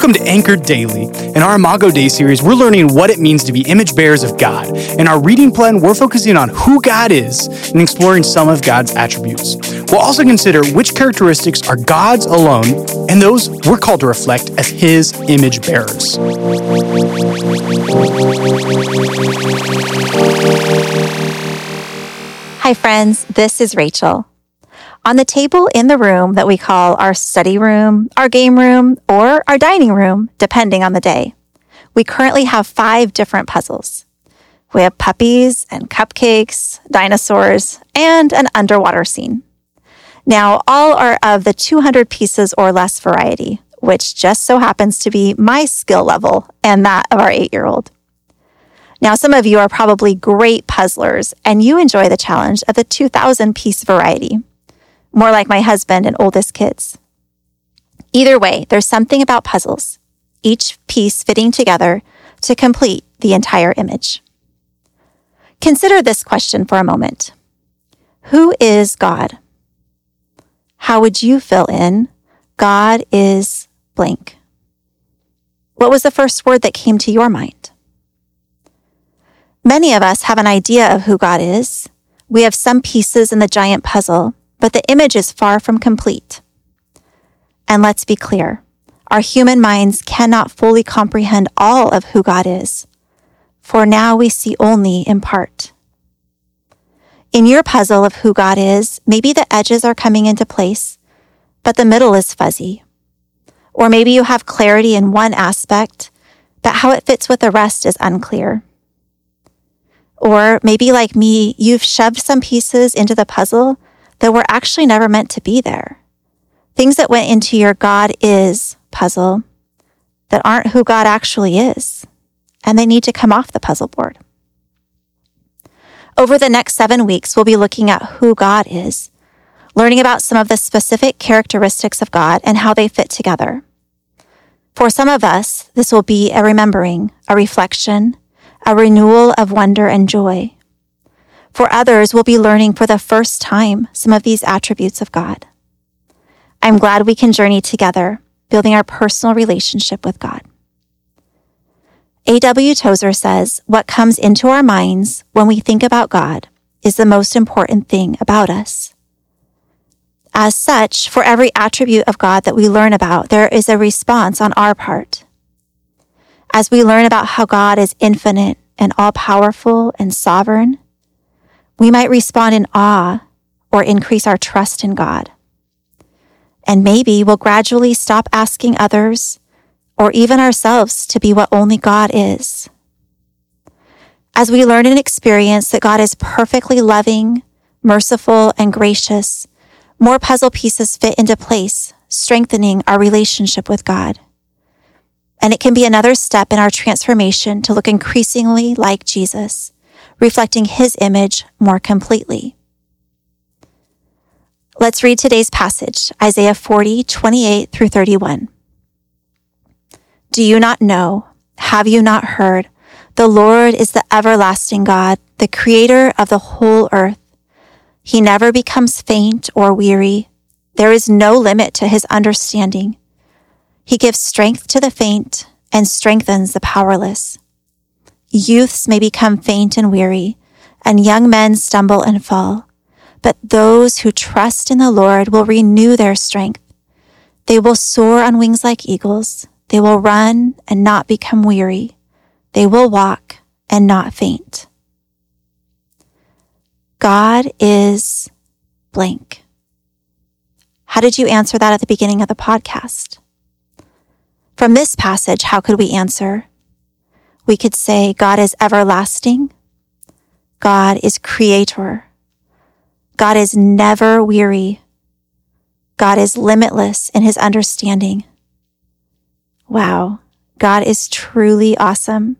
Welcome to Anchored Daily. In our Imago Dei series, we're learning what it means to be image bearers of God. In our reading plan, we're focusing on who God is and exploring some of God's attributes. We'll also consider which characteristics are God's alone and those we're called to reflect as His image bearers. Hi, friends. This is Rachel. On the table in the room that we call our study room, our game room, or our dining room, depending on the day, we currently have five different puzzles. We have puppies and cupcakes, dinosaurs, and an underwater scene. Now, all are of the 200 pieces or less variety, which just so happens to be my skill level and that of our eight year old. Now, some of you are probably great puzzlers and you enjoy the challenge of the 2000 piece variety more like my husband and oldest kids. Either way, there's something about puzzles, each piece fitting together to complete the entire image. Consider this question for a moment Who is God? How would you fill in God is blank? What was the first word that came to your mind? Many of us have an idea of who God is. We have some pieces in the giant puzzle, but the image is far from complete. And let's be clear our human minds cannot fully comprehend all of who God is, for now we see only in part. In your puzzle of who God is, maybe the edges are coming into place, but the middle is fuzzy. Or maybe you have clarity in one aspect, but how it fits with the rest is unclear. Or maybe like me, you've shoved some pieces into the puzzle that were actually never meant to be there. Things that went into your God is puzzle that aren't who God actually is, and they need to come off the puzzle board. Over the next seven weeks, we'll be looking at who God is, learning about some of the specific characteristics of God and how they fit together. For some of us, this will be a remembering, a reflection, a renewal of wonder and joy. For others, we'll be learning for the first time some of these attributes of God. I'm glad we can journey together, building our personal relationship with God. A.W. Tozer says, What comes into our minds when we think about God is the most important thing about us. As such, for every attribute of God that we learn about, there is a response on our part. As we learn about how God is infinite and all powerful and sovereign, we might respond in awe or increase our trust in God. And maybe we'll gradually stop asking others or even ourselves to be what only God is. As we learn and experience that God is perfectly loving, merciful, and gracious, more puzzle pieces fit into place, strengthening our relationship with God. And it can be another step in our transformation to look increasingly like Jesus reflecting his image more completely. Let's read today's passage, Isaiah 40, 28 through 31. Do you not know? Have you not heard? The Lord is the everlasting God, the creator of the whole earth. He never becomes faint or weary. There is no limit to his understanding. He gives strength to the faint and strengthens the powerless. Youths may become faint and weary, and young men stumble and fall. But those who trust in the Lord will renew their strength. They will soar on wings like eagles. They will run and not become weary. They will walk and not faint. God is blank. How did you answer that at the beginning of the podcast? From this passage, how could we answer? We could say God is everlasting. God is creator. God is never weary. God is limitless in his understanding. Wow. God is truly awesome.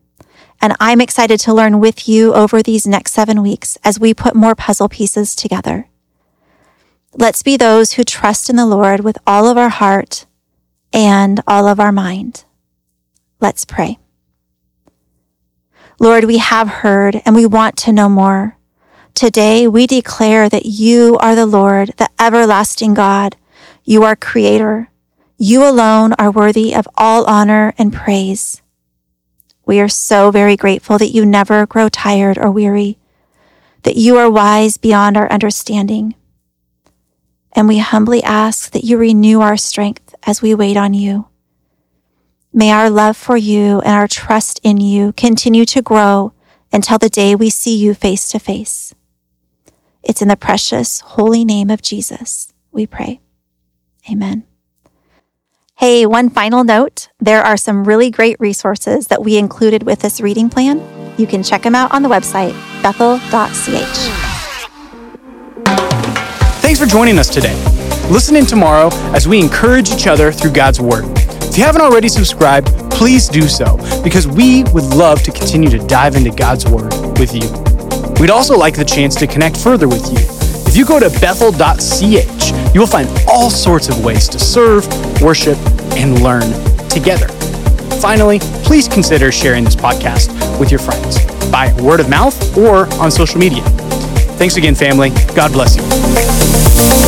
And I'm excited to learn with you over these next seven weeks as we put more puzzle pieces together. Let's be those who trust in the Lord with all of our heart and all of our mind. Let's pray. Lord, we have heard and we want to know more. Today we declare that you are the Lord, the everlasting God. You are creator. You alone are worthy of all honor and praise. We are so very grateful that you never grow tired or weary, that you are wise beyond our understanding. And we humbly ask that you renew our strength as we wait on you. May our love for you and our trust in you continue to grow until the day we see you face to face. It's in the precious, holy name of Jesus we pray. Amen. Hey, one final note there are some really great resources that we included with this reading plan. You can check them out on the website, bethel.ch. Thanks for joining us today. Listen in tomorrow as we encourage each other through God's Word. If you haven't already subscribed, please do so because we would love to continue to dive into God's Word with you. We'd also like the chance to connect further with you. If you go to bethel.ch, you will find all sorts of ways to serve, worship, and learn together. Finally, please consider sharing this podcast with your friends by word of mouth or on social media. Thanks again, family. God bless you.